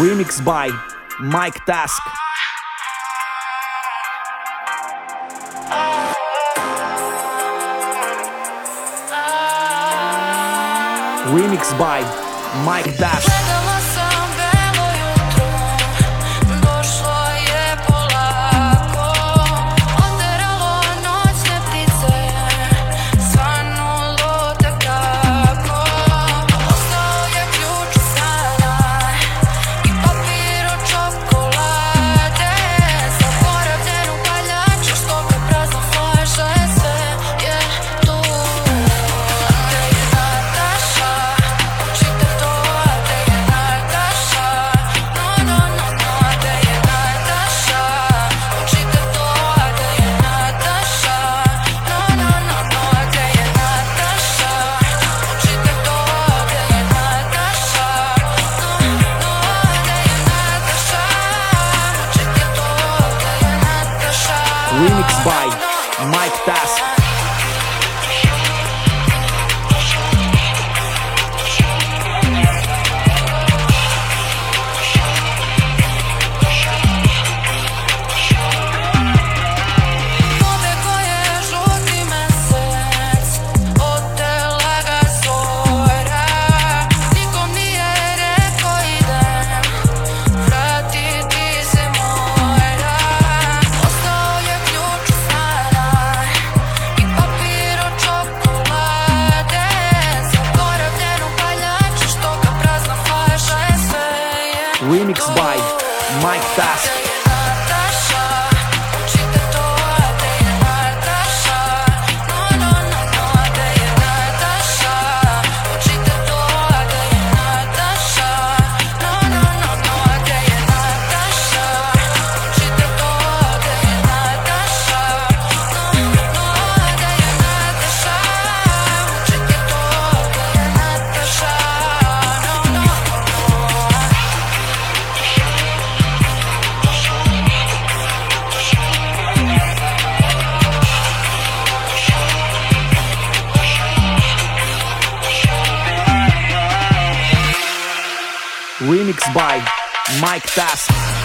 remix by Mike Task. Remix by Mike Task. Remix by Mike Task. Remix by Mike Task. remixed by Mike Task.